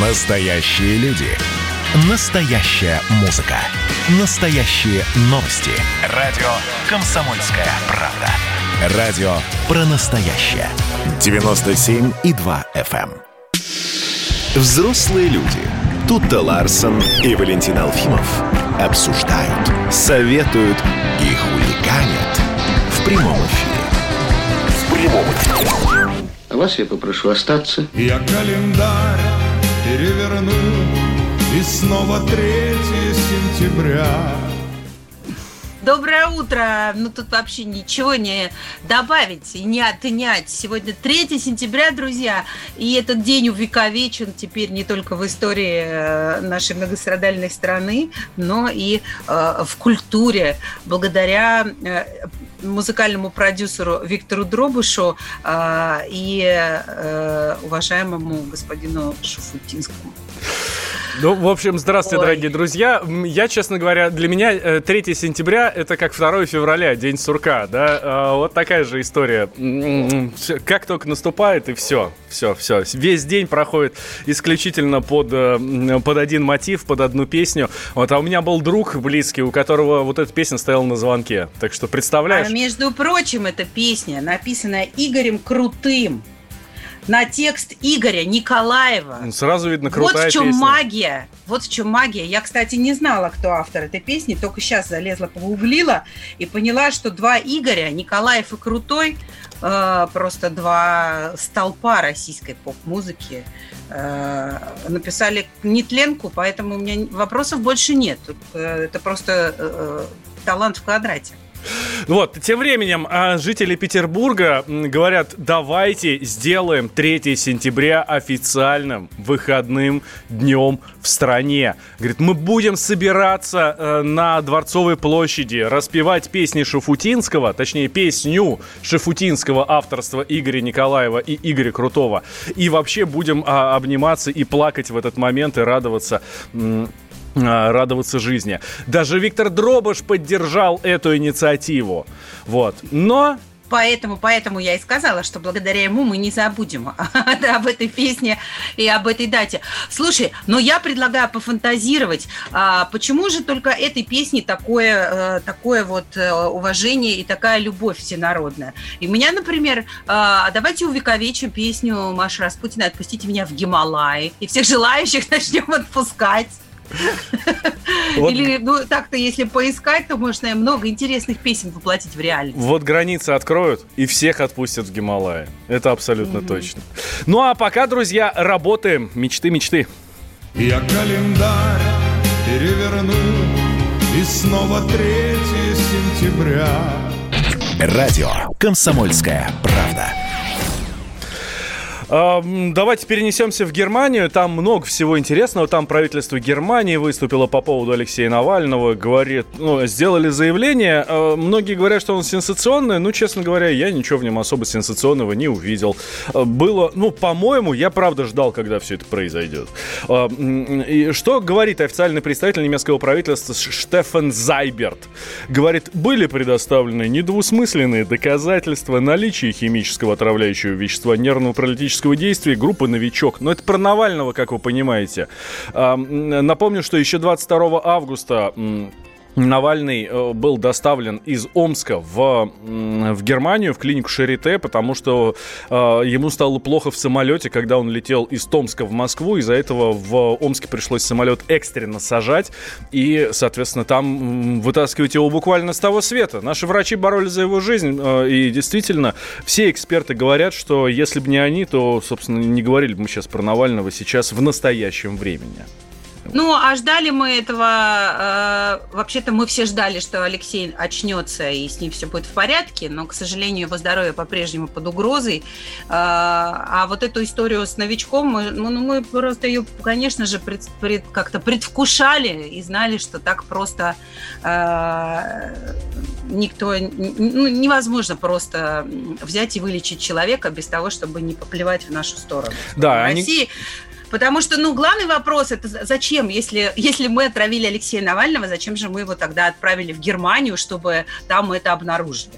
Настоящие люди. Настоящая музыка. Настоящие новости. Радио «Комсомольская правда». Радио про настоящее. 97,2 FM. эм. Взрослые люди. Тут-то Ларсон и Валентин Алфимов обсуждают, советуют и хулиганят в прямом эфире. В прямом эфире. А вас я попрошу остаться. Я календарь переверну И снова 3 сентября Доброе утро! Ну, тут вообще ничего не добавить и не отнять. Сегодня 3 сентября, друзья, и этот день увековечен теперь не только в истории э, нашей многострадальной страны, но и э, в культуре. Благодаря э, музыкальному продюсеру Виктору Дробышу э, и э, уважаемому господину Шуфутинскому. Ну, в общем, здравствуйте, Ой. дорогие друзья. Я, честно говоря, для меня э, 3 сентября это как 2 февраля, день сурка, да. А, Вот такая же история. М, всё- Как только наступает, и все, все, все. Весь день проходит исключительно под, э, под один мотив, под одну песню. Вот, а у меня был друг близкий, у которого вот эта песня стояла на звонке. Так что представляешь? А между прочим, эта песня, написанная Игорем Крутым, на текст Игоря Николаева. Ну, Сразу видно крутая вот в чем песня. магия. Вот в чем магия. Я, кстати, не знала, кто автор этой песни, только сейчас залезла, погуглила и поняла, что два Игоря, Николаев и Крутой, э, просто два столпа российской поп-музыки, э, написали нетленку, поэтому у меня вопросов больше нет. Э, это просто э, талант в квадрате. Вот, тем временем а, жители Петербурга говорят, давайте сделаем 3 сентября официальным выходным днем в стране. Говорит, мы будем собираться э, на Дворцовой площади, распевать песни Шафутинского, точнее песню Шафутинского авторства Игоря Николаева и Игоря Крутого. И вообще будем а, обниматься и плакать в этот момент и радоваться... а, радоваться жизни. Даже Виктор Дробыш поддержал эту инициативу. Вот. Но Поэтому, поэтому я и сказала, что благодаря ему мы не забудем об этой песне и об этой дате. Слушай, но я предлагаю пофантазировать, а, почему же только этой песне такое, э, такое вот э, уважение и такая любовь всенародная? И у меня, например, а, давайте увековечим песню Маши Распутина «Отпустите меня в Гималаи», и всех желающих начнем отпускать. Вот. Или, ну, так-то, если поискать, то можно много интересных песен воплотить в реальность. вот границы откроют и всех отпустят в Гималаи. Это абсолютно точно. Ну а пока, друзья, работаем. Мечты, мечты. Я календарь переверну И снова 3 сентября Радио «Комсомольская правда». Давайте перенесемся в Германию. Там много всего интересного. Там правительство Германии выступило по поводу Алексея Навального. Говорит, ну, сделали заявление. Многие говорят, что он сенсационный. Ну, честно говоря, я ничего в нем особо сенсационного не увидел. А, Было, ну, по-моему, я правда ждал, когда все это произойдет. И что говорит официальный представитель немецкого правительства Штефан Зайберт? Говорит, были предоставлены недвусмысленные доказательства наличия химического отравляющего вещества нервно-паралитического действия группы «Новичок». Но это про Навального, как вы понимаете. Напомню, что еще 22 августа Навальный э, был доставлен из Омска в, в Германию, в клинику Шарите, потому что э, ему стало плохо в самолете, когда он летел из Томска в Москву. Из-за этого в Омске пришлось самолет экстренно сажать и, соответственно, там вытаскивать его буквально с того света. Наши врачи боролись за его жизнь, э, и действительно, все эксперты говорят, что если бы не они, то, собственно, не говорили бы мы сейчас про Навального сейчас в настоящем времени. Ну, а ждали мы этого... э, вообще-то мы все ждали, что Алексей очнется и с ним все будет в порядке, но, к сожалению, его здоровье по-прежнему под угрозой. Э, а вот эту историю с новичком, мы, ну, ну, мы просто ее, конечно же, пред- пред- как-то предвкушали и знали, что так просто э, никто... Ну, невозможно просто взять и вылечить человека без того, чтобы не поплевать в нашу сторону. Да, в они- России Потому что, ну, главный вопрос это за- зачем, если, если мы отравили Алексея Навального, зачем же мы его тогда отправили в Германию, чтобы там это обнаружили?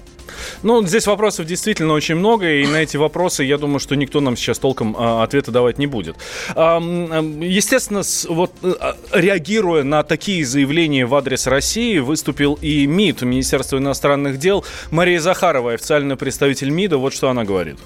Ну, здесь вопросов действительно очень много, и на эти вопросы, я думаю, что никто нам сейчас толком а, ответа давать не будет. А, естественно, с, вот а, реагируя на такие заявления в адрес России, выступил и МИД, Министерство иностранных дел. Мария Захарова, официальный представитель МИДа, вот что она говорит.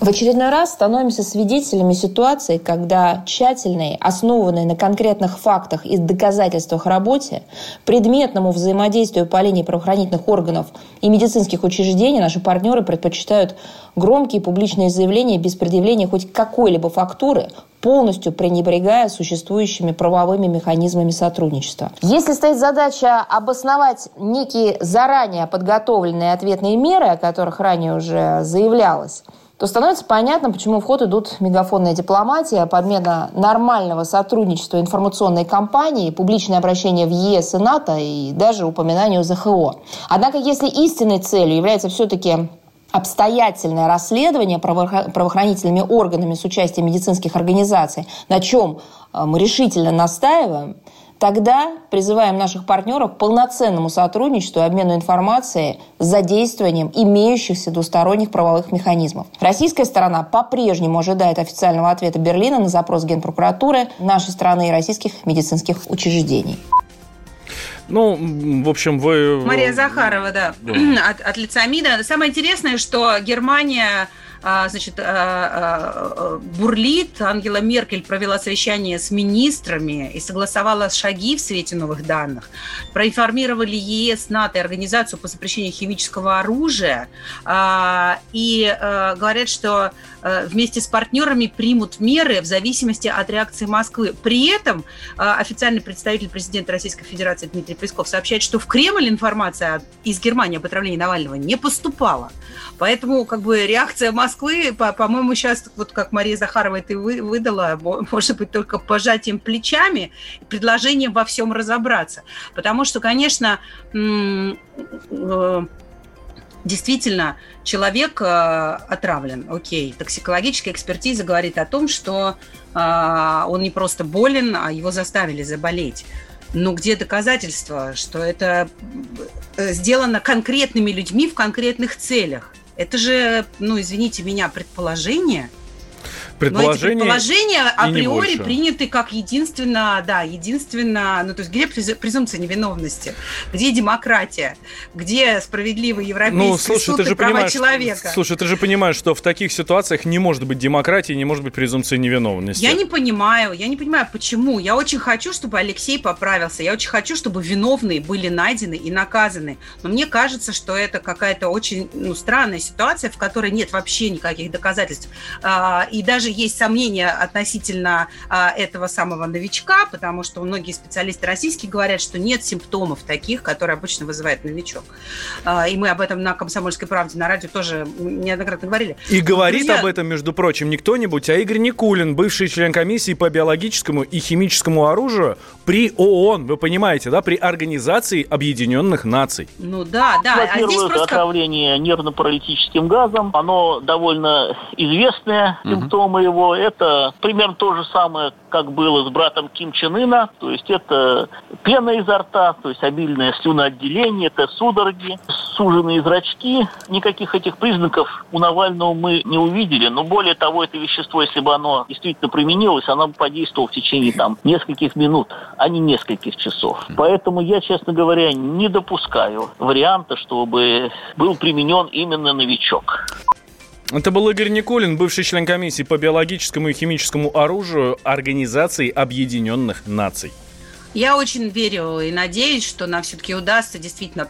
В очередной раз становимся свидетелями ситуации, когда тщательной, основанной на конкретных фактах и доказательствах работе, предметному взаимодействию по линии правоохранительных органов и медицинских учреждений наши партнеры предпочитают громкие публичные заявления без предъявления хоть какой-либо фактуры, полностью пренебрегая существующими правовыми механизмами сотрудничества. Если стоит задача обосновать некие заранее подготовленные ответные меры, о которых ранее уже заявлялось, то становится понятно, почему в ход идут мегафонная дипломатия, подмена нормального сотрудничества информационной кампании, публичное обращение в ЕС и НАТО и даже упоминание ЗХО. Однако, если истинной целью является все-таки обстоятельное расследование правоохранительными органами с участием медицинских организаций, на чем э, мы решительно настаиваем, Тогда призываем наших партнеров к полноценному сотрудничеству и обмену информацией с задействованием имеющихся двусторонних правовых механизмов. Российская сторона по-прежнему ожидает официального ответа Берлина на запрос Генпрокуратуры нашей страны и российских медицинских учреждений. Ну, в общем, вы... Мария Захарова, да, да. От, от лица МИДа. Самое интересное, что Германия значит, а, а, бурлит. Ангела Меркель провела совещание с министрами и согласовала шаги в свете новых данных. Проинформировали ЕС, НАТО и Организацию по запрещению химического оружия. И говорят, что вместе с партнерами примут меры в зависимости от реакции Москвы. При этом официальный представитель президента Российской Федерации Дмитрий Песков сообщает, что в Кремль информация из Германии об отравлении Навального не поступала. Поэтому как бы реакция Москвы, по- по-моему, сейчас, вот как Мария Захарова это вы- выдала, может быть, только пожатием плечами предложением во всем разобраться. Потому что, конечно, э- действительно человек э, отравлен, окей. Токсикологическая экспертиза говорит о том, что э, он не просто болен, а его заставили заболеть. Но где доказательства, что это э, сделано конкретными людьми в конкретных целях? Это же, ну, извините меня, предположение – Предположения, Но эти предположения априори приняты как единственно, да, единственно, ну то есть где презумпция невиновности, где демократия, где справедливый европейский ну, слушай, суд ты же и права человека. Слушай, ты же понимаешь, что в таких ситуациях не может быть демократии, не может быть презумпции невиновности. Я не понимаю, я не понимаю, почему. Я очень хочу, чтобы Алексей поправился, я очень хочу, чтобы виновные были найдены и наказаны. Но мне кажется, что это какая-то очень ну, странная ситуация, в которой нет вообще никаких доказательств. А, и даже даже есть сомнения относительно а, этого самого новичка, потому что многие специалисты российские говорят, что нет симптомов таких, которые обычно вызывает новичок. А, и мы об этом на «Комсомольской правде» на радио тоже неоднократно говорили. И говорит Друзья... об этом, между прочим, не кто-нибудь, а Игорь Никулин, бывший член комиссии по биологическому и химическому оружию при ООН, вы понимаете, да, при Организации Объединенных Наций. Ну да, да. А здесь просто... отравление нервно-паралитическим газом, оно довольно известное угу. симптомы его, это примерно то же самое, как было с братом Ким Чен Ына, то есть это пена изо рта, то есть обильное слюноотделение, это судороги, суженные зрачки. Никаких этих признаков у Навального мы не увидели, но более того, это вещество, если бы оно действительно применилось, оно бы подействовало в течение там нескольких минут, а не нескольких часов. Поэтому я, честно говоря, не допускаю варианта, чтобы был применен именно новичок. Это был Игорь Никулин, бывший член комиссии по биологическому и химическому оружию Организации Объединенных Наций. Я очень верю и надеюсь, что нам все-таки удастся действительно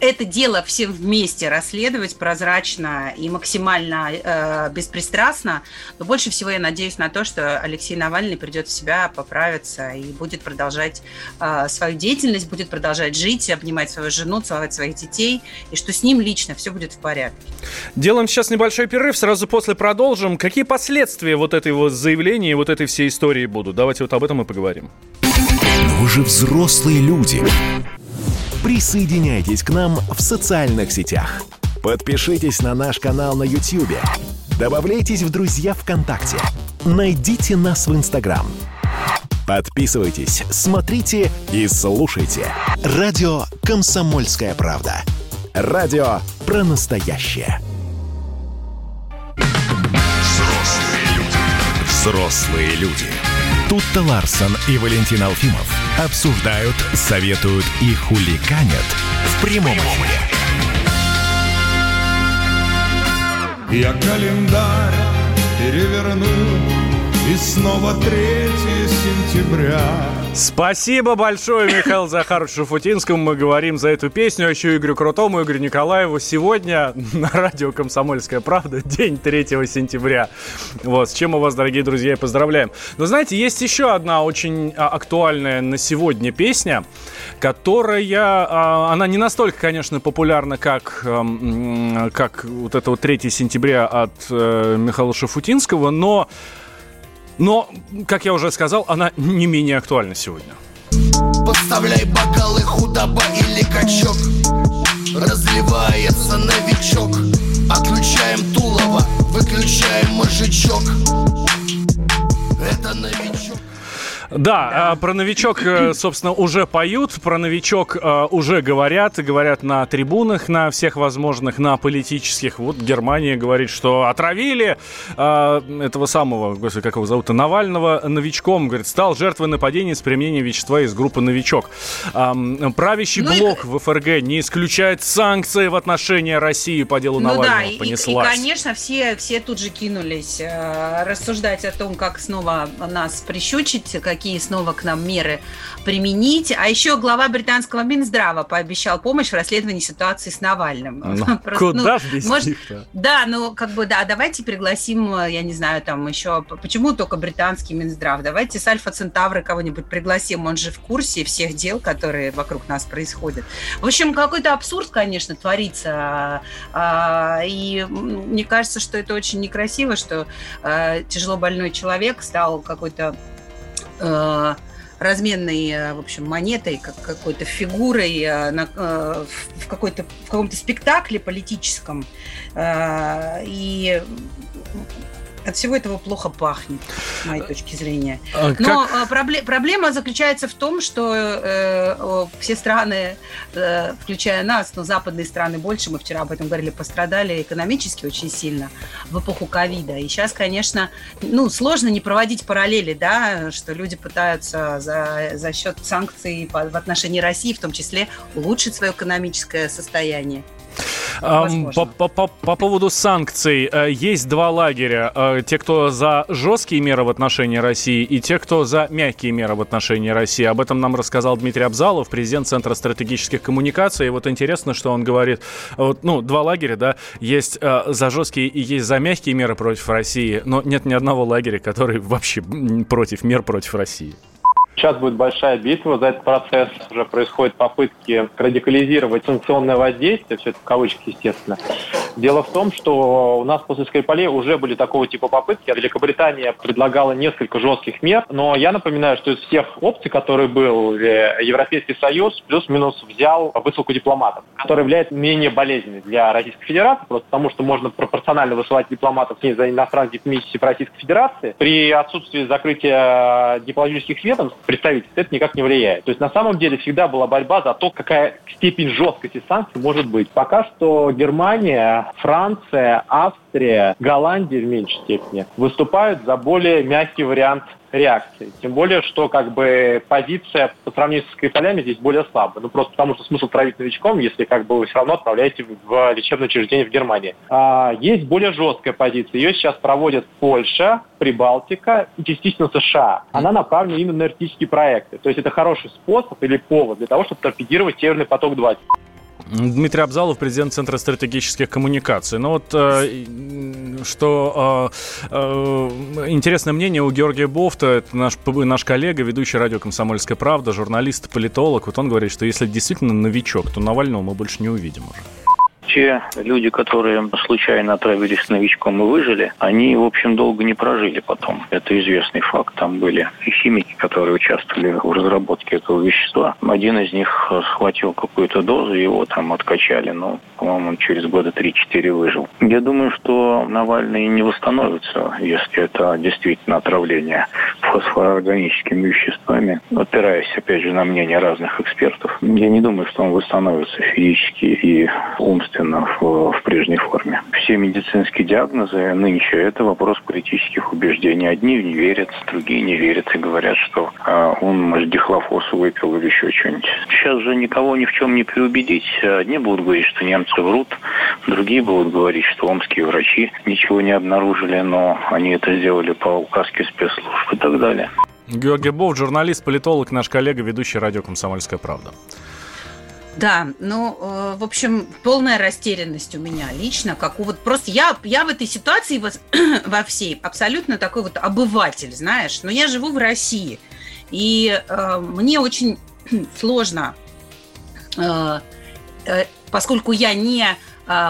это дело всем вместе расследовать прозрачно и максимально э, беспристрастно. Но больше всего я надеюсь на то, что Алексей Навальный придет в себя, поправится и будет продолжать э, свою деятельность, будет продолжать жить, обнимать свою жену, целовать своих детей, и что с ним лично все будет в порядке. Делаем сейчас небольшой перерыв, сразу после продолжим. Какие последствия вот этой вот заявления, вот этой всей истории будут? Давайте вот об этом и поговорим. Вы же взрослые люди присоединяйтесь к нам в социальных сетях. Подпишитесь на наш канал на YouTube. Добавляйтесь в друзья ВКонтакте. Найдите нас в Инстаграм. Подписывайтесь, смотрите и слушайте. Радио «Комсомольская правда». Радио про настоящее. Взрослые люди. Взрослые люди. Тут-то Ларсон и Валентин Алфимов обсуждают, советуют и хуликанят в прямом эфире. Я календарь переверну И снова 3 сентября Спасибо большое Михаилу Захаровичу Шафутинскому. Мы говорим за эту песню. А еще Игорю Крутому, Игорю Николаеву. Сегодня на радио «Комсомольская правда» день 3 сентября. Вот, с чем мы вас, дорогие друзья, поздравляем. Но знаете, есть еще одна очень а, актуальная на сегодня песня, которая, а, она не настолько, конечно, популярна, как, как вот это вот 3 сентября от э, Михаила Шафутинского, но но, как я уже сказал, она не менее актуальна сегодня. Поставляй бокалы, худоба или качок. Разливается новичок. Отключаем тулово, выключаем мозжечок. Это новичок да, а, про новичок, э, собственно, уже поют, про новичок э, уже говорят, говорят на трибунах, на всех возможных, на политических. Вот Германия говорит, что отравили э, этого самого, господи, как его зовут, Навального новичком, говорит, стал жертвой нападения с применением вещества из группы «Новичок». Правящий ну блок в ФРГ не исключает санкции в отношении России по делу ну Навального. Понеслась. и, конечно, все, все тут же кинулись рассуждать о том, как снова нас прищучить, как какие снова к нам меры применить. А еще глава британского Минздрава пообещал помощь в расследовании ситуации с Навальным. Ну, Просто, куда ну, может, Да, ну как бы да, давайте пригласим, я не знаю, там еще, почему только британский Минздрав? Давайте с Альфа Центавры кого-нибудь пригласим, он же в курсе всех дел, которые вокруг нас происходят. В общем, какой-то абсурд, конечно, творится. А, и мне кажется, что это очень некрасиво, что а, тяжело больной человек стал какой-то э, разменной, э, в общем, монетой, как какой-то фигурой э, на, в, какой-то, в каком-то спектакле политическом. И от всего этого плохо пахнет, с моей точки зрения. А Но как... пробле- проблема заключается в том, что э, все страны, э, включая нас, но западные страны больше, мы вчера об этом говорили, пострадали экономически очень сильно в эпоху ковида. И сейчас, конечно, ну, сложно не проводить параллели, да, что люди пытаются за, за счет санкций в отношении России, в том числе, улучшить свое экономическое состояние. По, по, по, по поводу санкций. Э, есть два лагеря. Э, те, кто за жесткие меры в отношении России, и те, кто за мягкие меры в отношении России. Об этом нам рассказал Дмитрий Абзалов, президент Центра стратегических коммуникаций. И вот интересно, что он говорит. Вот, ну, два лагеря, да, есть э, за жесткие и есть за мягкие меры против России, но нет ни одного лагеря, который вообще против мер против России. Сейчас будет большая битва за этот процесс. Уже происходят попытки радикализировать санкционное воздействие, все это в кавычках, естественно. Дело в том, что у нас после Скрипалей уже были такого типа попытки. Великобритания предлагала несколько жестких мер, но я напоминаю, что из всех опций, которые был Европейский Союз, плюс-минус взял высылку дипломатов, которая является менее болезненной для Российской Федерации, просто потому что можно пропорционально высылать дипломатов за иностранных дипмиссий в Российской Федерации. При отсутствии закрытия дипломатических ведомств представительств это никак не влияет. То есть на самом деле всегда была борьба за то, какая степень жесткости санкций может быть. Пока что Германия, Франция, Австрия, Голландия в меньшей степени выступают за более мягкий вариант реакции. Тем более, что как бы позиция по сравнению с Скрипалями здесь более слабая. Ну, просто потому что смысл травить новичком, если как бы вы все равно отправляете в лечебное учреждение в Германии. А, есть более жесткая позиция. Ее сейчас проводят Польша, Прибалтика и частично США. Она направлена именно на эртические проекты. То есть это хороший способ или повод для того, чтобы торпедировать Северный поток-2. Дмитрий Абзалов, президент Центра стратегических коммуникаций. Ну вот, э, что э, э, интересное мнение у Георгия Бофта, это наш, наш коллега, ведущий радио «Комсомольская правда», журналист, политолог. Вот он говорит, что если действительно новичок, то Навального мы больше не увидим уже. Те люди, которые случайно отравились новичком и выжили, они, в общем, долго не прожили потом. Это известный факт. Там были и химики, которые участвовали в разработке этого вещества. Один из них схватил какую-то дозу, его там откачали, но, по-моему, он через года 3-4 выжил. Я думаю, что Навальный не восстановится, если это действительно отравление фосфорорганическими веществами, опираясь, опять же, на мнение разных экспертов. Я не думаю, что он восстановится физически и умственно в, в прежней форме. Все медицинские диагнозы нынче – это вопрос политических убеждений. Одни не верят, другие не верят и говорят, что э, он, может, дихлофосу выпил или еще что-нибудь. Сейчас же никого ни в чем не переубедить. Одни будут говорить, что немцы врут, другие будут говорить, что омские врачи ничего не обнаружили, но они это сделали по указке спецслужб и так далее. Георгий Бов, журналист, политолог, наш коллега, ведущий радио «Комсомольская правда». Да, ну, э, в общем, полная растерянность у меня лично, как у вот просто я, я в этой ситуации во, во всей абсолютно такой вот обыватель, знаешь, но я живу в России, и э, мне очень сложно, э, э, поскольку я не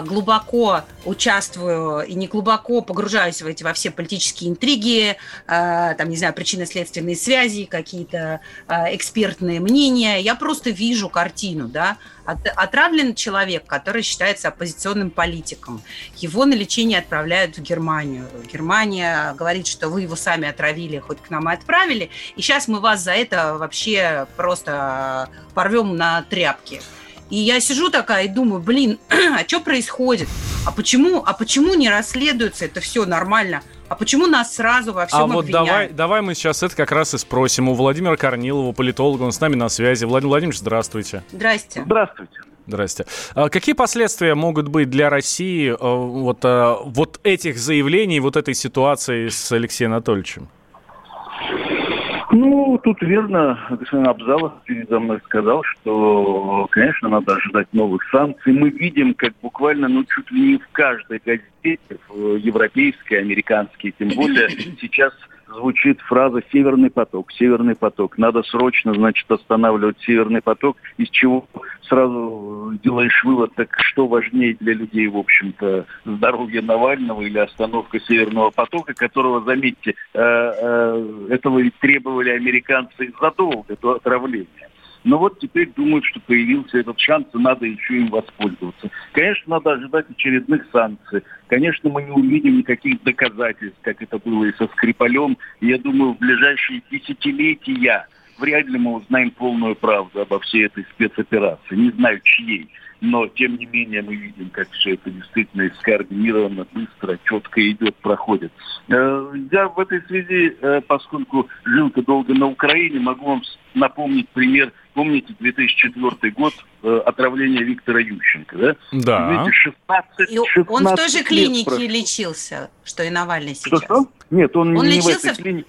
глубоко участвую и не глубоко погружаюсь в эти во все политические интриги, а, там, не знаю, причинно-следственные связи, какие-то а, экспертные мнения. Я просто вижу картину, да. Отравлен человек, который считается оппозиционным политиком. Его на лечение отправляют в Германию. Германия говорит, что вы его сами отравили, хоть к нам и отправили, и сейчас мы вас за это вообще просто порвем на тряпки. И я сижу такая и думаю, блин, а что происходит? А почему, а почему не расследуется это все нормально? А почему нас сразу во всем А вот давай, давай мы сейчас это как раз и спросим у Владимира Корнилова, политолога, он с нами на связи. Владимир Владимирович, здравствуйте. Здрасте. Здравствуйте. Здрасте. А какие последствия могут быть для России э, вот, э, вот этих заявлений, вот этой ситуации с Алексеем Анатольевичем? Ну, тут верно, господин Абзалов передо мной сказал, что, конечно, надо ожидать новых санкций. Мы видим, как буквально, ну, чуть ли не в каждой газете, европейской, американской, тем более сейчас звучит фраза «Северный поток», «Северный поток». Надо срочно, значит, останавливать «Северный поток», из чего сразу делаешь вывод, так что важнее для людей, в общем-то, здоровье Навального или остановка «Северного потока», которого, заметьте, э, э, этого ведь требовали американцы задолго до отравления. Но вот теперь думают, что появился этот шанс, и надо еще им воспользоваться. Конечно, надо ожидать очередных санкций. Конечно, мы не увидим никаких доказательств, как это было и со Скрипалем. Я думаю, в ближайшие десятилетия вряд ли мы узнаем полную правду обо всей этой спецоперации. Не знаю, чьей но тем не менее мы видим, как все это действительно скоординированно, быстро, четко идет, проходит. Э, я в этой связи, э, поскольку жил-то долго на Украине, могу вам напомнить пример. Помните 2004 год э, отравления Виктора Ющенко, да? Да. Видите, 16, 16 Он в той же клинике прошло. лечился, что и Навальный сейчас. Что-что? Нет, он, он не лечился в этой клинике.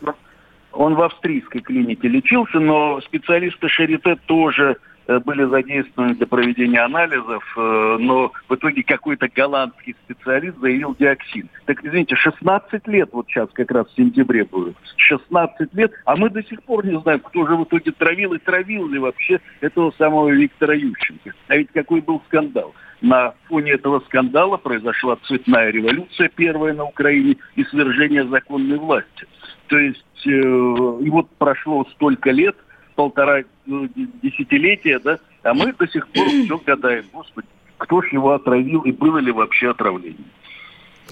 Он в австрийской клинике лечился, но специалисты Шарите тоже были задействованы для проведения анализов, э, но в итоге какой-то голландский специалист заявил диоксин. Так, извините, 16 лет вот сейчас как раз в сентябре будет. 16 лет, а мы до сих пор не знаем, кто же в итоге травил и травил ли вообще этого самого Виктора Ющенко. А ведь какой был скандал. На фоне этого скандала произошла цветная революция первая на Украине и свержение законной власти. То есть, э, и вот прошло столько лет – полтора ну, десятилетия, да, а мы до сих пор все гадаем, господи, кто ж его отравил и было ли вообще отравление.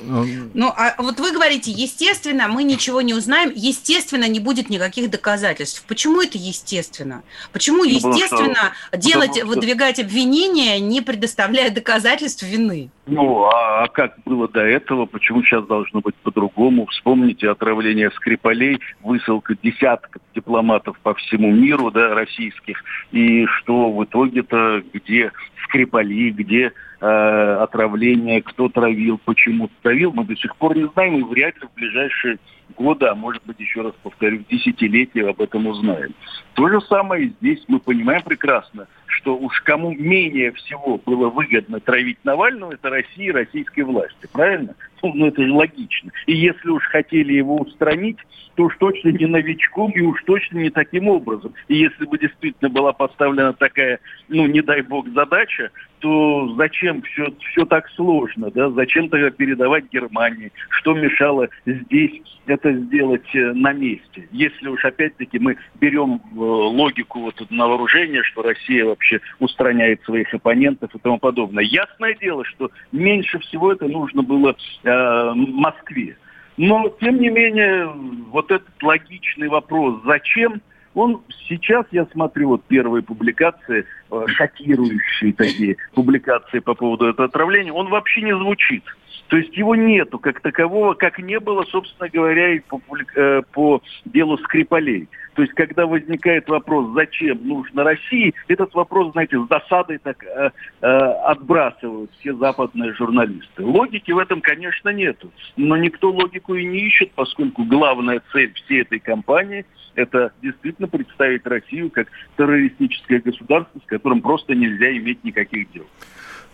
Ну, а вот вы говорите, естественно, мы ничего не узнаем, естественно, не будет никаких доказательств. Почему это естественно? Почему, ну, естественно, что, делать, что... выдвигать обвинения, не предоставляя доказательств вины? Ну, а, а как было до этого? Почему сейчас должно быть по-другому? Вспомните отравление Скрипалей, высылка десятков дипломатов по всему миру, да, российских, и что в итоге-то, где Скрипали, где э, отравление, кто травил, почему травил, мы до сих пор не знаем и вряд ли в ближайшие годы, а может быть, еще раз повторю, десятилетия об этом узнаем. То же самое здесь мы понимаем прекрасно, что уж кому менее всего было выгодно травить Навального, это Россия и российской власти, правильно? Ну, это же логично. И если уж хотели его устранить, то уж точно не новичком и уж точно не таким образом. И если бы действительно была поставлена такая, ну, не дай бог, задача, то зачем все, все так сложно, да? Зачем тогда передавать Германии? Что мешало здесь это сделать э, на месте? Если уж опять-таки мы берем э, логику вот на вооружение, что Россия вообще устраняет своих оппонентов и тому подобное. Ясное дело, что меньше всего это нужно было э, Москве. Но, тем не менее, вот этот логичный вопрос, зачем, он сейчас, я смотрю, вот первые публикации, э, шокирующие такие публикации по поводу этого отравления, он вообще не звучит. То есть его нету как такового, как не было, собственно говоря, и по, э, по делу Скрипалей. То есть, когда возникает вопрос, зачем нужно России, этот вопрос, знаете, с досадой так э, э, отбрасывают все западные журналисты. Логики в этом, конечно, нету. Но никто логику и не ищет, поскольку главная цель всей этой кампании – это действительно представить Россию как террористическое государство, с которым просто нельзя иметь никаких дел.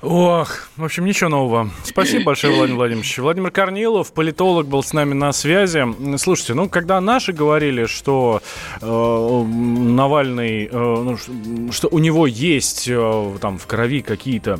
Ох, в общем, ничего нового. Спасибо большое, Владимир Владимирович. Владимир Корнилов, политолог, был с нами на связи. Слушайте, ну, когда наши говорили, что э, Навальный, э, ну, что у него есть э, там в крови какие-то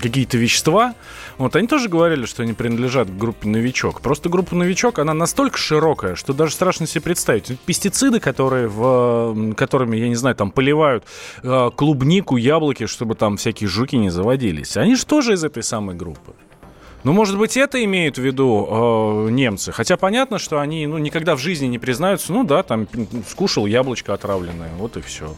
какие-то вещества, вот они тоже говорили, что они принадлежат к группе «Новичок». Просто группа «Новичок», она настолько широкая, что даже страшно себе представить. Пестициды, которые в, которыми, я не знаю, там поливают э, клубнику, яблоки, чтобы там всякие жуки не заводились, они же тоже из этой самой группы. Ну, может быть, это имеют в виду э, немцы. Хотя понятно, что они ну, никогда в жизни не признаются, ну да, там скушал яблочко отравленное, вот и все.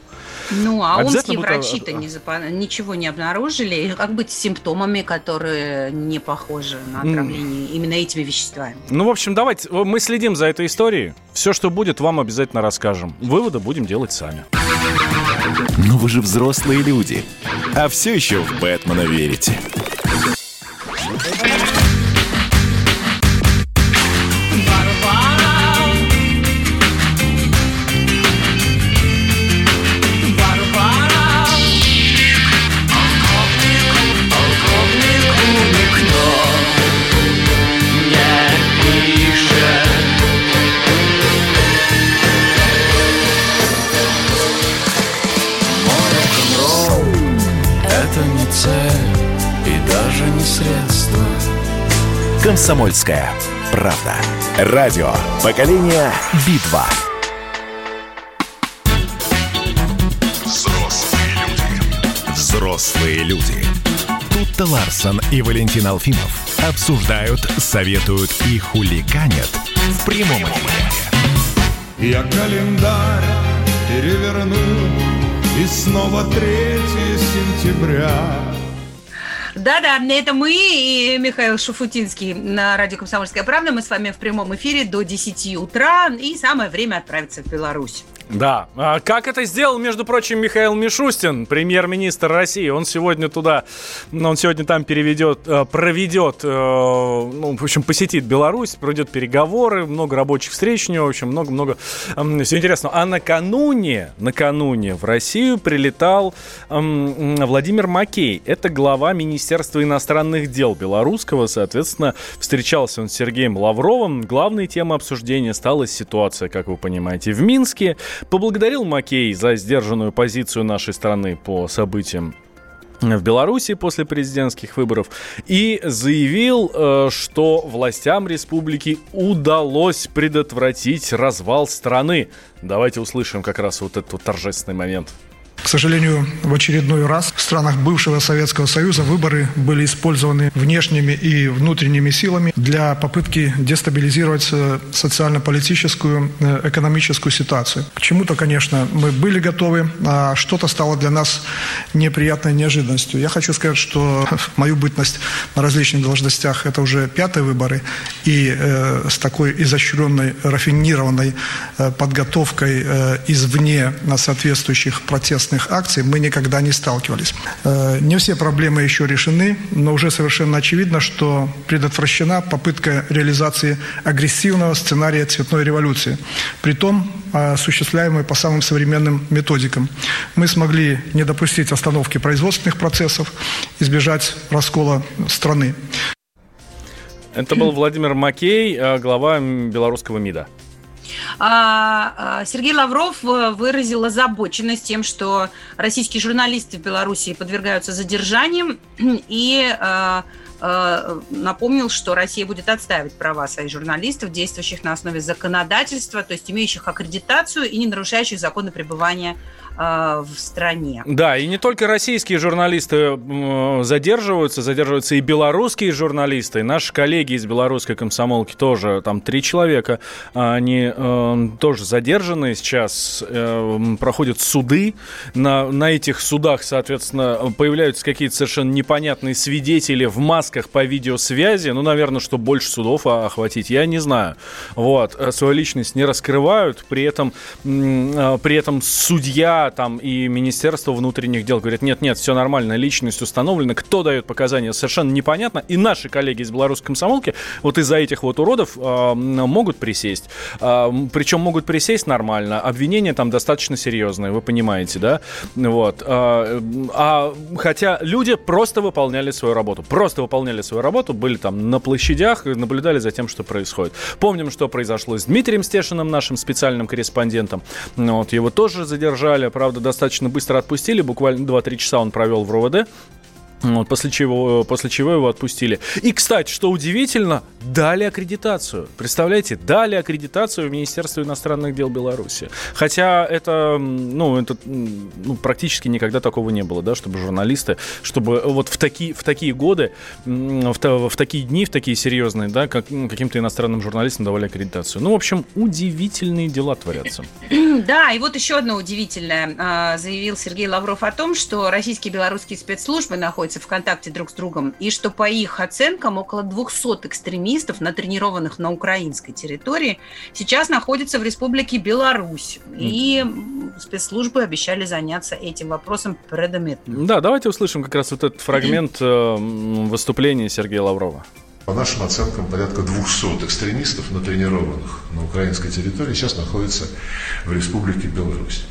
Ну, а омские врачи-то не запа... ничего не обнаружили. Как быть с симптомами, которые не похожи на отравление mm. именно этими веществами? Ну, в общем, давайте, мы следим за этой историей. Все, что будет, вам обязательно расскажем. Выводы будем делать сами. Ну вы же взрослые люди. А все еще в Бэтмена верите. «Комсомольская правда». Радио «Поколение Битва». Взрослые люди. Взрослые люди. Тут-то Ларсон и Валентин Алфимов обсуждают, советуют и хуликанят в прямом эфире. Я календарь переверну и снова 3 сентября да-да, это мы и Михаил Шуфутинский на радио «Комсомольская правда». Мы с вами в прямом эфире до 10 утра. И самое время отправиться в Беларусь. Да. А как это сделал, между прочим, Михаил Мишустин, премьер-министр России? Он сегодня туда, он сегодня там переведет, э, проведет, э, ну, в общем, посетит Беларусь, пройдет переговоры, много рабочих встреч у него, в общем, много-много все интересно. А накануне, накануне в Россию прилетал Владимир Макей. Это глава Министерства иностранных дел белорусского. Соответственно, встречался он с Сергеем Лавровым. Главной темой обсуждения стала ситуация, как вы понимаете, в Минске. Поблагодарил Макей за сдержанную позицию нашей страны по событиям в Беларуси после президентских выборов и заявил, э, что властям республики удалось предотвратить развал страны. Давайте услышим как раз вот этот торжественный момент. К сожалению, в очередной раз в странах бывшего Советского Союза выборы были использованы внешними и внутренними силами для попытки дестабилизировать э, социально-политическую, э, экономическую ситуацию. К чему-то, конечно, мы были готовы, а что-то стало для нас неприятной неожиданностью. Я хочу сказать, что мою бытность на различных должностях это уже пятые выборы, и э, с такой изощренной, рафинированной э, подготовкой э, извне на соответствующих протестных протестных акций мы никогда не сталкивались. Э, не все проблемы еще решены, но уже совершенно очевидно, что предотвращена попытка реализации агрессивного сценария цветной революции, притом осуществляемой по самым современным методикам. Мы смогли не допустить остановки производственных процессов, избежать раскола страны. Это был Владимир Макей, э, глава белорусского МИДа. А, а, Сергей Лавров э, выразил озабоченность тем, что российские журналисты в Беларуси подвергаются задержаниям. И э, напомнил, что Россия будет отстаивать права своих журналистов, действующих на основе законодательства, то есть имеющих аккредитацию и не нарушающих законы пребывания Э, в стране. Да, и не только российские журналисты задерживаются, задерживаются и белорусские журналисты. Наши коллеги из белорусской комсомолки тоже, там три человека, они э, тоже задержаны сейчас, э, проходят суды. На, на этих судах, соответственно, появляются какие-то совершенно непонятные свидетели в масках по видеосвязи. Ну, наверное, что больше судов охватить, я не знаю. Вот, свою личность не раскрывают, при этом, при этом судья там и Министерство внутренних дел говорят, нет-нет, все нормально, личность установлена, кто дает показания, совершенно непонятно. И наши коллеги из белорусской комсомолки вот из-за этих вот уродов э, могут присесть. Э, причем могут присесть нормально. Обвинения там достаточно серьезные, вы понимаете, да? Вот. Э, а, хотя люди просто выполняли свою работу. Просто выполняли свою работу, были там на площадях, наблюдали за тем, что происходит. Помним, что произошло с Дмитрием Стешиным, нашим специальным корреспондентом. Вот, его тоже задержали, правда, достаточно быстро отпустили, буквально 2-3 часа он провел в РОВД. Вот, после, чего, после чего его отпустили. И, кстати, что удивительно, дали аккредитацию. Представляете, дали аккредитацию в Министерство иностранных дел Беларуси. Хотя это, ну, это ну, практически никогда такого не было, да, чтобы журналисты, чтобы вот в такие, в такие годы, в, в такие дни, в такие серьезные, да, как, каким-то иностранным журналистам давали аккредитацию. Ну, в общем, удивительные дела творятся. Да, и вот еще одно удивительное. А, заявил Сергей Лавров о том, что российские и белорусские спецслужбы находятся находятся в контакте друг с другом, и что по их оценкам около 200 экстремистов, натренированных на украинской территории, сейчас находятся в Республике Беларусь. И спецслужбы обещали заняться этим вопросом предметно. Да, давайте услышим как раз вот этот фрагмент э, выступления Сергея Лаврова. По нашим оценкам, порядка 200 экстремистов, натренированных на украинской территории, сейчас находятся в Республике Беларусь.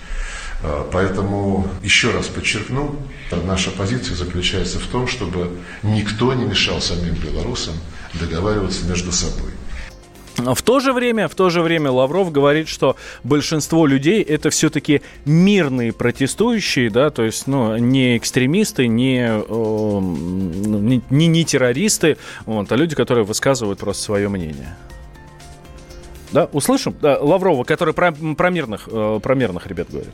А, поэтому еще раз подчеркну, наша позиция заключается в том, чтобы никто не мешал самим белорусам договариваться между собой. В то же время, в то же время Лавров говорит, что большинство людей это все-таки мирные протестующие, да, то есть, ну, не экстремисты, не, э, не, не, не террористы, вот, а люди, которые высказывают просто свое мнение. Да, услышим? Да, Лаврова, который про, про, мирных, э, про мирных ребят говорит.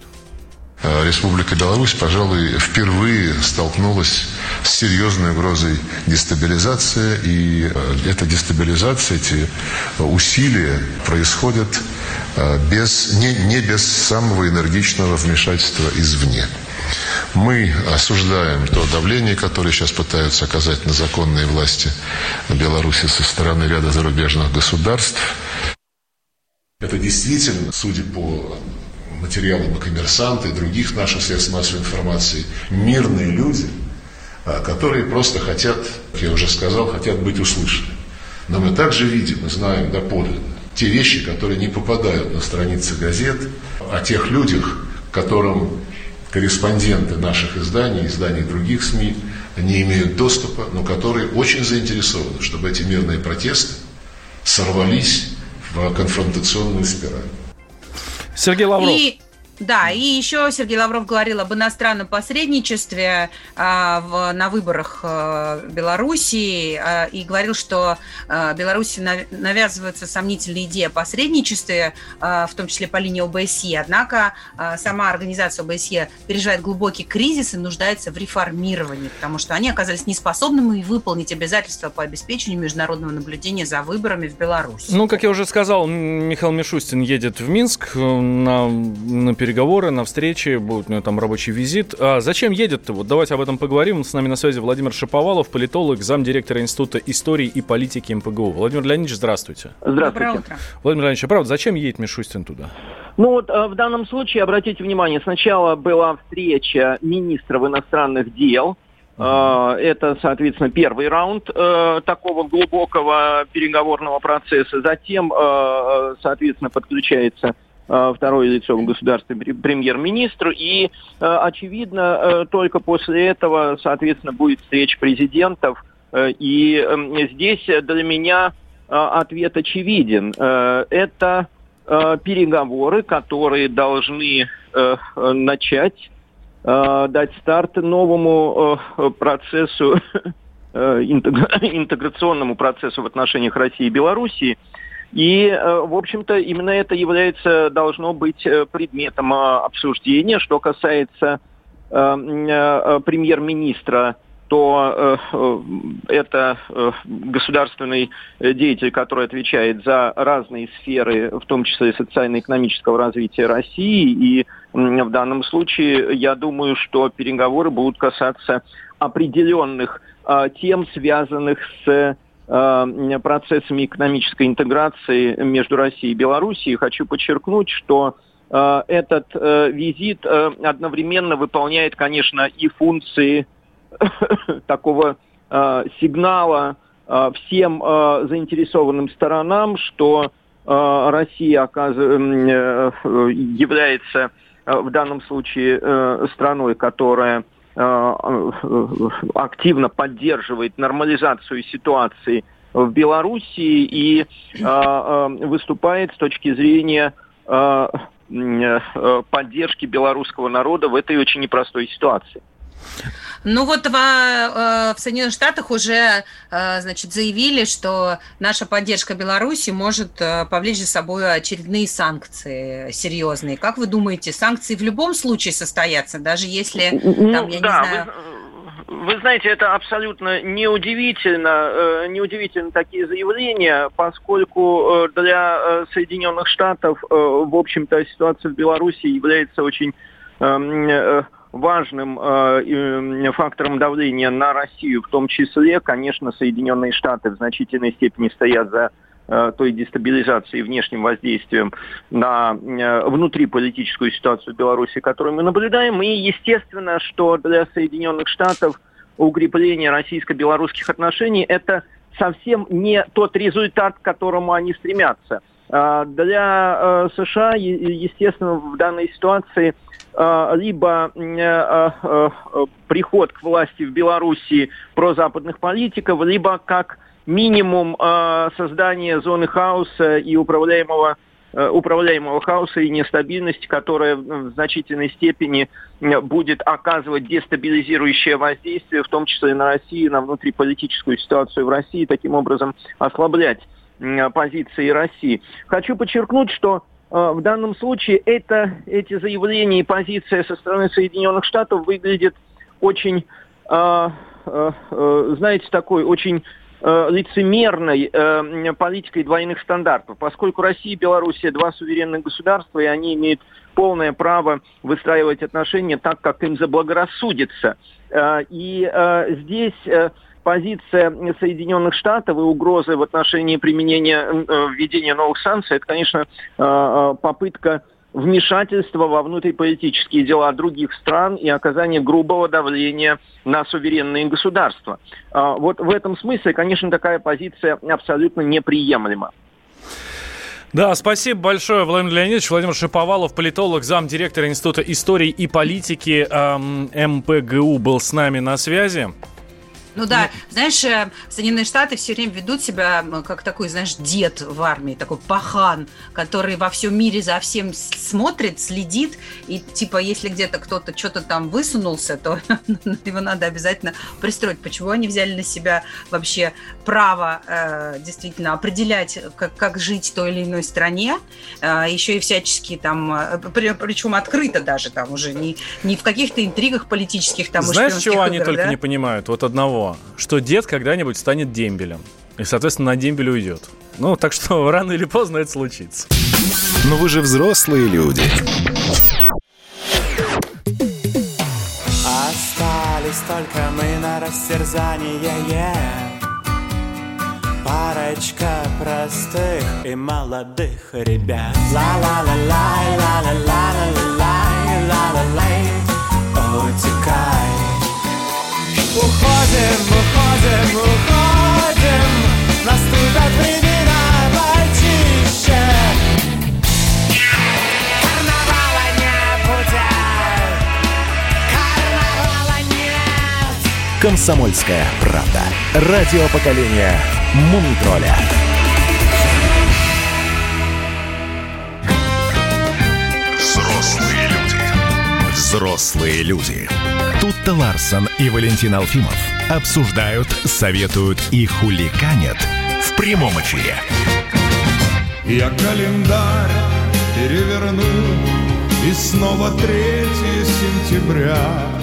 Э, Республика Беларусь, пожалуй, впервые столкнулась с серьезной угрозой дестабилизации. И э, эта дестабилизация, эти усилия происходят э, без, не, не без самого энергичного вмешательства извне. Мы осуждаем то давление, которое сейчас пытаются оказать на законные власти Беларуси со стороны ряда зарубежных государств. Это действительно, судя по материалами коммерсанта и других наших средств массовой информации, мирные люди, а, которые просто хотят, как я уже сказал, хотят быть услышаны. Но мы также видим и знаем доподлинно те вещи, которые не попадают на страницы газет, о тех людях, которым корреспонденты наших изданий, изданий других СМИ не имеют доступа, но которые очень заинтересованы, чтобы эти мирные протесты сорвались в конфронтационную спираль. Сергей Лавров. И да, и еще Сергей Лавров говорил об иностранном посредничестве а, в, на выборах а, Белоруссии а, и говорил, что а, Беларуси навязываются сомнительные идеи о посредничестве, а, в том числе по линии ОБСЕ. Однако а, сама организация ОБСЕ переживает глубокий кризис и нуждается в реформировании, потому что они оказались неспособными выполнить обязательства по обеспечению международного наблюдения за выборами в Беларуси. Ну, как я уже сказал, Михаил Мишустин едет в Минск э, на, на переговоры, на встречи, будет у него там рабочий визит. А зачем едет-то? Вот давайте об этом поговорим. С нами на связи Владимир Шиповалов, политолог, замдиректора Института истории и политики МПГУ. Владимир Леонидович, здравствуйте. Здравствуйте. Владимир Леонидович, а правда, зачем едет Мишустин туда? Ну вот э, в данном случае, обратите внимание, сначала была встреча министров иностранных дел, Uh-huh. Это, соответственно, первый раунд э, такого глубокого переговорного процесса. Затем, э, соответственно, подключается Э, второе лицо в государстве премьер-министру. И, э, очевидно, э, только после этого, соответственно, будет встреча президентов И эм, здесь для меня ответ очевиден. Это переговоры, которые должны начать дать старт новому процессу интеграционному процессу в отношениях России и Белоруссии. И, э, в общем-то, именно это является, должно быть э, предметом э, обсуждения. Что касается премьер-министра, то это государственный деятель, который отвечает за разные сферы, в том числе социально-экономического развития России. И в данном случае я думаю, что переговоры будут касаться определенных тем, связанных с процессами экономической интеграции между Россией и Белоруссией. Хочу подчеркнуть, что э, этот э, визит одновременно выполняет, конечно, и функции такого сигнала всем заинтересованным сторонам, что Россия является в данном случае страной, которая Э, активно поддерживает нормализацию ситуации в Белоруссии и э, э, выступает с точки зрения поддержки белорусского народа в этой очень непростой ситуации. Ну вот в, э, в Соединенных Штатах уже э, значит, заявили, что наша поддержка Беларуси может э, повлечь за собой очередные санкции серьезные. Как вы думаете, санкции в любом случае состоятся, даже если ну, там, я да, не знаю... Вы, вы знаете, это абсолютно неудивительно, неудивительно такие заявления, поскольку для Соединенных Штатов, в общем-то, ситуация в Беларуси является очень эм, важным э, фактором давления на Россию, в том числе, конечно, Соединенные Штаты в значительной степени стоят за э, той дестабилизацией и внешним воздействием на э, внутриполитическую ситуацию в Беларуси, которую мы наблюдаем. И естественно, что для Соединенных Штатов укрепление российско-белорусских отношений – это совсем не тот результат, к которому они стремятся. А для э, США, естественно, в данной ситуации – а, либо а, а, приход к власти в Белоруссии прозападных политиков, либо как минимум создание зоны хаоса и управляемого управляемого хаоса и нестабильности, которая в значительной степени будет оказывать дестабилизирующее воздействие, в том числе на Россию, на внутриполитическую ситуацию в России, таким образом ослаблять позиции России. Хочу подчеркнуть, что а, в данном случае это, эти заявления и позиция со стороны Соединенных Штатов выглядит очень, а, а, знаете, такой очень лицемерной политикой двойных стандартов, поскольку Россия и Белоруссия два суверенных государства, и они имеют полное право выстраивать отношения так, как им заблагорассудится. И здесь позиция Соединенных Штатов и угрозы в отношении применения, э, введения новых санкций, это, конечно, э, э, попытка вмешательства во внутриполитические дела других стран и оказание грубого давления на суверенные государства. Вот в этом смысле, конечно, такая позиция абсолютно неприемлема. Да, спасибо большое, Владимир Леонидович. Владимир Шиповалов, политолог, замдиректора Института истории и политики эм, МПГУ был с нами на связи. Ну да, ну, знаешь, э, Соединенные Штаты все время ведут себя как такой, знаешь, дед в армии, такой пахан, который во всем мире за всем смотрит, следит, и типа, если где-то кто-то что-то там высунулся, то его надо обязательно пристроить. Почему они взяли на себя вообще право э, действительно определять, как, как жить в той или иной стране, э, еще и всячески там, э, при, причем открыто даже там уже, не, не в каких-то интригах политических там. Знаешь, чего игр, они да? только не понимают? Вот одного что дед когда-нибудь станет дембелем. И, соответственно, на дембель уйдет. Ну, так что рано или поздно это случится. Но вы же взрослые люди. Остались только мы на растерзание Парочка простых и молодых ребят. Ла-ла-ла-лай, ла-ла-ла-ла-ла-лай, ла-ла-лай. Утекай. Уходим, уходим, уходим. Наступят времена почище Карнавала не будет. Карнавала нет. «Комсомольская правда». Радио поколения Мумитроля. Взрослые люди. Взрослые люди. Тут-то Ларсон и Валентин Алфимов обсуждают, советуют и хуликанят в прямом эфире. Я календарь переверну И снова 3 сентября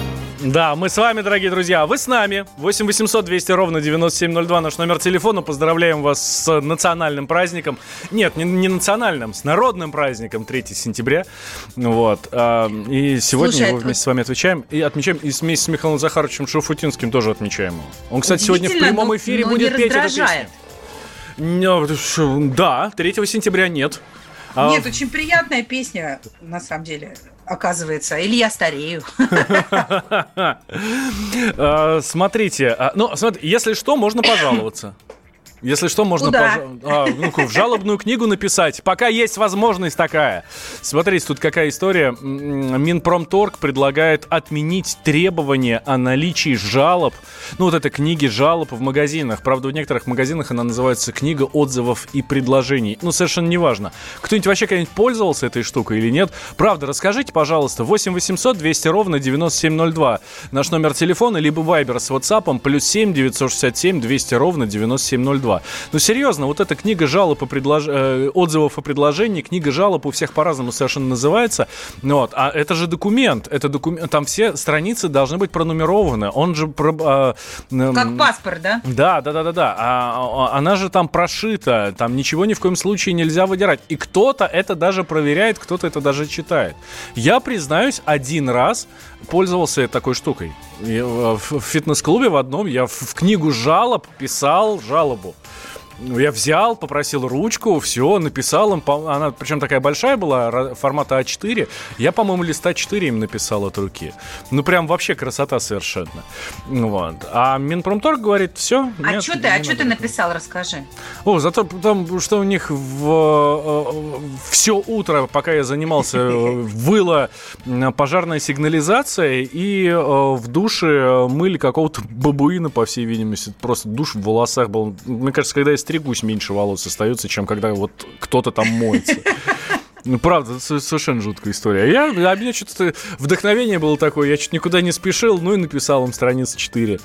Да, мы с вами, дорогие друзья. Вы с нами. 8 800 200 ровно 9702 наш номер телефона. Поздравляем вас с национальным праздником. Нет, не, не национальным, с народным праздником 3 сентября. Вот. а, И сегодня Слушай, его вместе с вами отвечаем. И отмечаем, и вместе с Михаилом Захаровичем Шуфутинским тоже отмечаем. его. Он, кстати, сегодня в прямом эфире будет петь эту раздражает. песню. Ну, ш- Да, 3 сентября нет. А, Нет, очень приятная песня, на самом деле, оказывается. Или я старею. А, Смотрите, а, ну, если что, можно пожаловаться. Если что, можно пожа- а, ну-ка, в жалобную книгу написать. Пока есть возможность такая. Смотрите, тут какая история. Минпромторг предлагает отменить требование о наличии жалоб. Ну, вот это книги жалоб в магазинах. Правда, в некоторых магазинах она называется книга отзывов и предложений. Ну, совершенно неважно. Кто-нибудь вообще когда-нибудь пользовался этой штукой или нет? Правда, расскажите, пожалуйста. 8 800 200 ровно 9702. Наш номер телефона, либо вайбер с WhatsApp, плюс 7 967 200 ровно 9702. Ну, серьезно, вот эта книга жалоб и предлож... э, отзывов и предложений, книга жалоб у всех по-разному совершенно называется. Ну, вот. А это же документ. Это документ. Там все страницы должны быть пронумерованы. Он же... про- а, Как паспорт, да? да, да, да, да, да. А, а, она же там прошита, там ничего ни в коем случае нельзя выдирать. И кто-то это даже проверяет, кто-то это даже читает. Я признаюсь, один раз пользовался такой штукой. И, э, В фитнес-клубе в одном я в книгу жалоб писал жалобу. Ну, Я взял, попросил ручку, все, написал им. Она, причем такая большая была, формата А4. Я, по-моему, листа 4 им написал от руки. Ну, прям вообще красота совершенно. Вот. А Минпромторг говорит, все. А что ты, а что ты написал, расскажи. О, зато потому, что у них в, все утро, пока я занимался, э, выла э, пожарная сигнализация, и э, в душе э, мыли какого-то бабуина, по всей видимости. Просто душ в волосах был. Мне кажется, когда я стригусь, меньше волос остается, чем когда вот кто-то там моется. Ну, правда, это совершенно жуткая история. Я, а мне что-то вдохновение было такое, я что-то никуда не спешил, ну и написал им страница 4.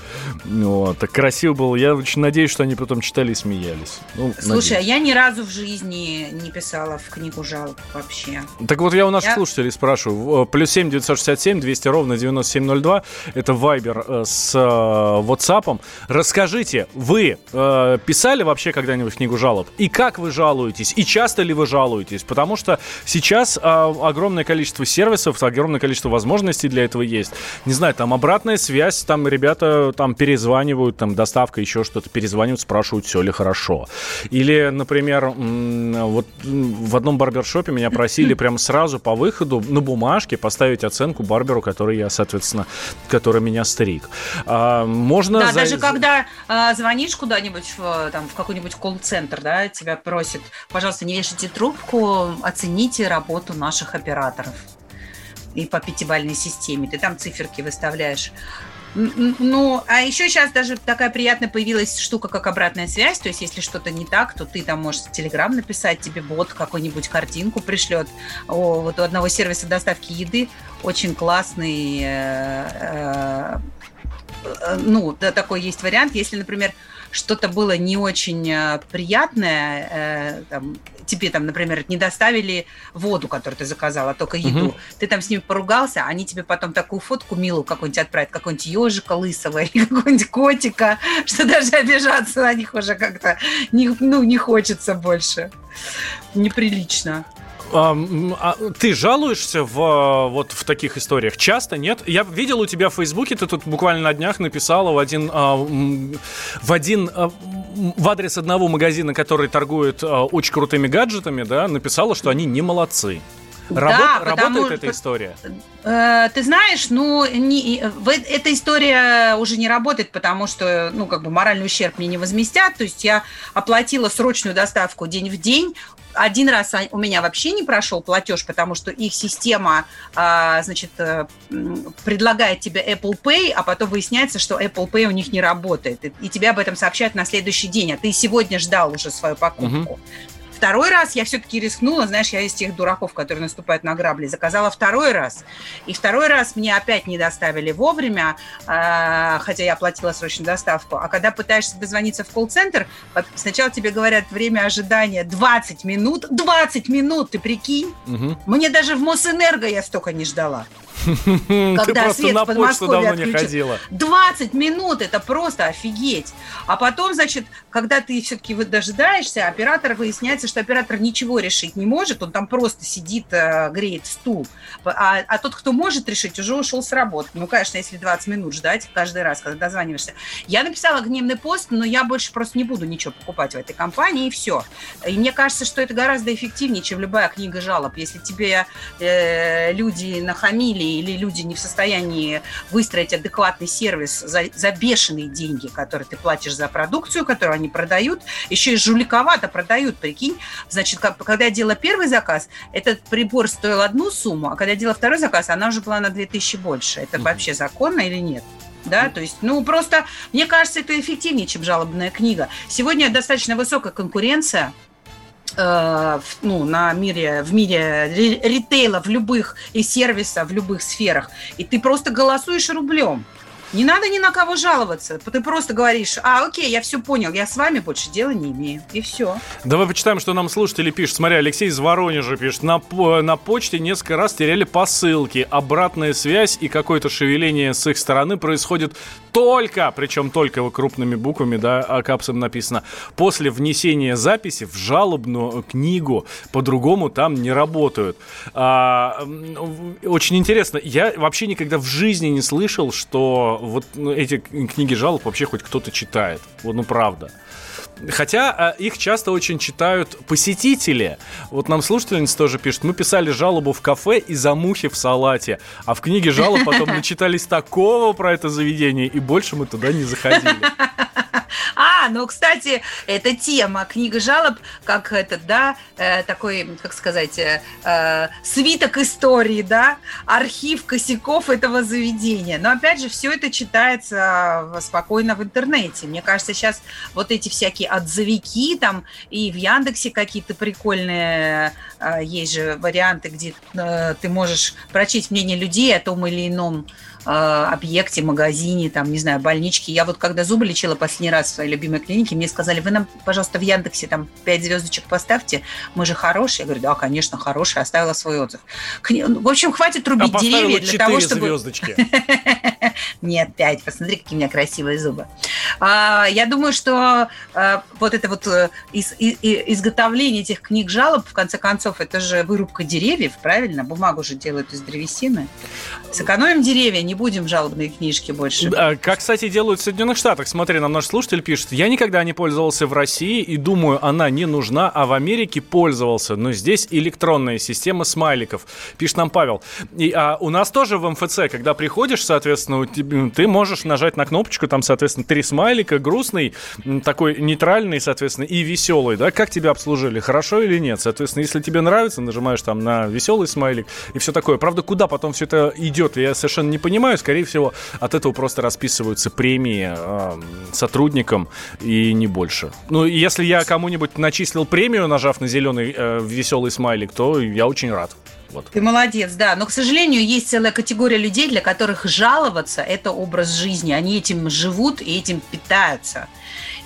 Ну, Вот, так красиво было. Я очень надеюсь, что они потом читали и смеялись. Ну, Слушай, а надеюсь. я ни разу в жизни не писала в книгу жалоб вообще. Так вот я у наших Я- слушателей спрашиваю. В- Плюс 7 967 200 ровно 9702. Это Вайбер э, с э, WhatsApp. Расскажите, вы э, писали вообще когда-нибудь книгу жалоб? И как вы жалуетесь? И часто ли вы жалуетесь? Потому что сейчас э, огромное количество сервисов, огромное количество возможностей для этого есть. Не знаю, там обратная связь, там ребята там перезванивают, там доставка, еще что-то, перезванивают, спрашивают, все ли хорошо. Или, например, вот в одном барбершопе меня просили прямо сразу по выходу на бумажке поставить оценку барберу, который я, соответственно, который меня стриг. А, можно да, за- даже когда э, звонишь куда-нибудь в, там, в какой-нибудь колл-центр, да, тебя просят, пожалуйста, не вешайте трубку, оцените работу наших операторов. И по пятибалльной системе. Ты там циферки выставляешь. Ну, а еще сейчас даже такая приятная появилась штука, как обратная связь. То есть, если что-то не так, то ты там можешь в Телеграм написать, тебе бот какую-нибудь картинку пришлет. О, вот у одного сервиса доставки еды очень классный э, э, ну, да, такой есть вариант. Если, например, что-то было не очень э, приятное, э, там, тебе там, например, не доставили воду, которую ты заказала, а только еду, Мгм. ты там с ними поругался, они тебе потом такую фотку милую какую-нибудь отправят, какого-нибудь ежика лысого или какого-нибудь котика, что даже обижаться на них уже как-то не, ну, не хочется больше. Неприлично. А, а ты жалуешься в, а, вот в таких историях? Часто, нет? Я видел у тебя в Фейсбуке, ты тут буквально на днях написала в один, а, в один, а, в адрес одного магазина, который торгует а, очень крутыми гаджетами, да, написала, что они не молодцы. Работ- потому- работает эта история? Э, Ты знаешь, ну, не- в- эта история уже не работает, потому что, ну, как бы моральный ущерб мне не возместят. То есть я оплатила срочную доставку день в день. Один раз у меня вообще не прошел платеж, потому что их система, а, значит, э, предлагает тебе Apple Pay, а потом выясняется, что Apple Pay у них не работает. И- И тебе об этом сообщают на следующий день, а ты сегодня ждал уже свою покупку. Второй раз я все-таки рискнула, знаешь, я из тех дураков, которые наступают на грабли, заказала второй раз. И второй раз мне опять не доставили вовремя, а, хотя я оплатила срочную доставку. А когда пытаешься дозвониться в колл-центр, сначала тебе говорят время ожидания 20 минут. 20 минут, ты прикинь? Мне даже в Мосэнерго я столько не ждала. Когда свет в Подмосковье ходила. 20 минут, это просто офигеть. А потом, значит, когда ты все-таки дожидаешься, оператор выясняется, что оператор ничего решить не может, он там просто сидит, э, греет стул. А, а тот, кто может решить, уже ушел с работы. Ну, конечно, если 20 минут ждать каждый раз, когда дозваниваешься. Я написала гневный пост, но я больше просто не буду ничего покупать в этой компании, и все. И мне кажется, что это гораздо эффективнее, чем любая книга жалоб. Если тебе э, люди нахамили или люди не в состоянии выстроить адекватный сервис за, за бешеные деньги, которые ты платишь за продукцию, которую они продают, еще и жуликовато продают, прикинь. Значит, как- когда я делала первый заказ, этот прибор стоил одну сумму, а когда я делала второй заказ, она уже была на 2000 больше. Это вообще законно или нет? Да, то есть, ну, просто, мне кажется, это эффективнее, чем жалобная книга. Сегодня достаточно высокая конкуренция, э, ну, на мире, в мире ре- ритейла, в любых и сервиса, в любых сферах. И ты просто голосуешь рублем. Не надо ни на кого жаловаться. Ты просто говоришь, а, окей, я все понял, я с вами больше дела не имею. И все. Давай почитаем, что нам слушатели пишут. Смотри, Алексей из Воронежа пишет. На, на почте несколько раз теряли посылки. Обратная связь и какое-то шевеление с их стороны происходит только, причем только крупными буквами, да, а капсом написано, после внесения записи в жалобную книгу. По-другому там не работают. А, очень интересно. Я вообще никогда в жизни не слышал, что вот ну, эти книги жалоб вообще хоть кто-то читает. Вот, ну, правда. Хотя а, их часто очень читают посетители. Вот нам слушательница тоже пишет, мы писали жалобу в кафе из-за мухи в салате, а в книге жалоб потом начитались такого про это заведение, и больше мы туда не заходили. А, ну, кстати, эта тема книга жалоб, как этот, да, э, такой, как сказать, э, э, свиток истории, да, архив косяков этого заведения. Но опять же, все это читается э, спокойно в интернете. Мне кажется, сейчас вот эти всякие отзывики там и в Яндексе какие-то прикольные э, есть же варианты, где э, ты можешь прочесть мнение людей о том или ином объекте, магазине, там, не знаю, больничке. Я вот когда зубы лечила последний раз в своей любимой клинике, мне сказали, вы нам, пожалуйста, в Яндексе там 5 звездочек поставьте, мы же хорошие. Я говорю, да, конечно, хорошие, оставила свой отзыв. Ну, В общем, хватит А рубить поставила деревья для того, 4 чтобы... звездочки. Нет, пять. Посмотри, какие у меня красивые зубы. А, я думаю, что а, вот это вот э, изготовление этих книг жалоб, в конце концов, это же вырубка деревьев, правильно? Бумагу же делают из древесины. Сэкономим деревья, не будем жалобные книжки больше. Да, Как, кстати, делают в Соединенных Штатах. Смотри, нам наш слушатель пишет. Я никогда не пользовался в России и думаю, она не нужна, а в Америке пользовался. Но здесь электронная система смайликов. Пишет нам Павел. И, а, у нас тоже в МФЦ, когда приходишь, соответственно, ты можешь нажать на кнопочку, там, соответственно, три смайлика, грустный, такой нейтральный, соответственно, и веселый, да, как тебя обслужили, хорошо или нет, соответственно, если тебе нравится, нажимаешь там на веселый смайлик и все такое. Правда, куда потом все это идет, я совершенно не понимаю, скорее всего, от этого просто расписываются премии э, сотрудникам и не больше. Ну, если я кому-нибудь начислил премию, нажав на зеленый э, веселый смайлик, то я очень рад. Вот. Ты молодец, да. Но, к сожалению, есть целая категория людей, для которых жаловаться – это образ жизни. Они этим живут и этим питаются.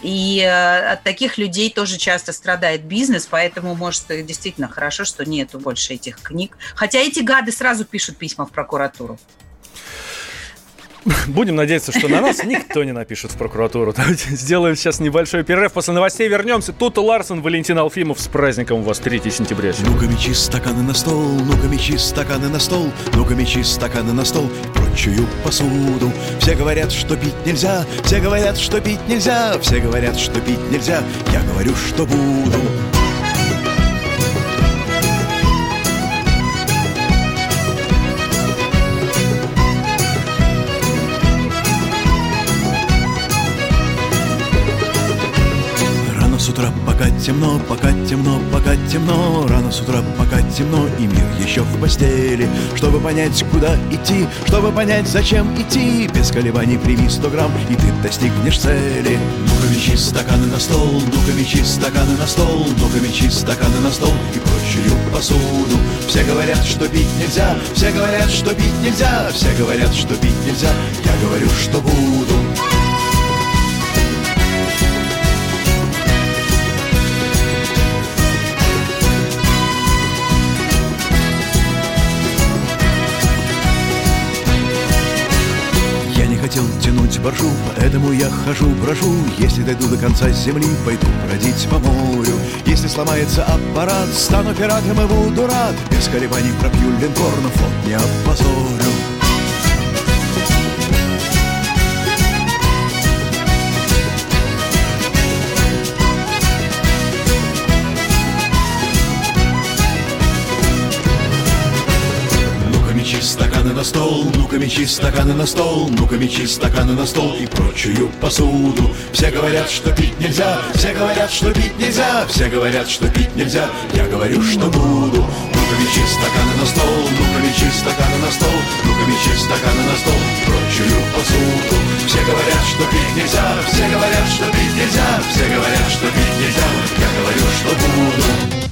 И э, от таких людей тоже часто страдает бизнес, поэтому, может, действительно хорошо, что нету больше этих книг. Хотя эти гады сразу пишут письма в прокуратуру. Будем надеяться, что на нас никто не напишет в прокуратуру. Давайте сделаем сейчас небольшой перерыв. После новостей вернемся. Тут Ларсон, Валентин Алфимов. С праздником у вас 3 сентября. Ну-ка, мечи стаканы на стол, ну-ка, мечи стаканы на стол, ну-ка, мечи стаканы на стол, прочую посуду. Все говорят, что пить нельзя, все говорят, что пить нельзя, все говорят, что пить нельзя, я говорю, что буду. Пока темно, пока темно, пока темно. Рано с утра, пока темно, и мир еще в постели. Чтобы понять, куда идти, чтобы понять, зачем идти. Без колебаний прими 100 грамм, и ты достигнешь цели. Ну-ка мечи стаканы на стол, ну-ка мечи стаканы на стол. Ну-ка мечи стаканы на стол и прочую посуду. Все говорят, что пить нельзя, все говорят, что пить нельзя Все говорят, что пить нельзя, я говорю, что буду боржу, поэтому я хожу, брожу. Если дойду до конца земли, пойду бродить по морю. Если сломается аппарат, стану пиратом и буду рад. Без колебаний пропью линкор, но флот не опозорю на стол, ну-ка мечи стаканы на стол, ну-ка мечи стаканы на стол. И прочую посуду. Все говорят, что пить нельзя, все говорят, что пить нельзя, все говорят, что пить нельзя, я говорю, что буду. Ну-ка мечи стаканы на стол, ну-ка мечи стаканы на стол, ну-ка мечи стаканы на стол. И прочую посуду. Все говорят, что пить нельзя, все говорят, что пить нельзя, все говорят, что пить нельзя, я говорю, что буду.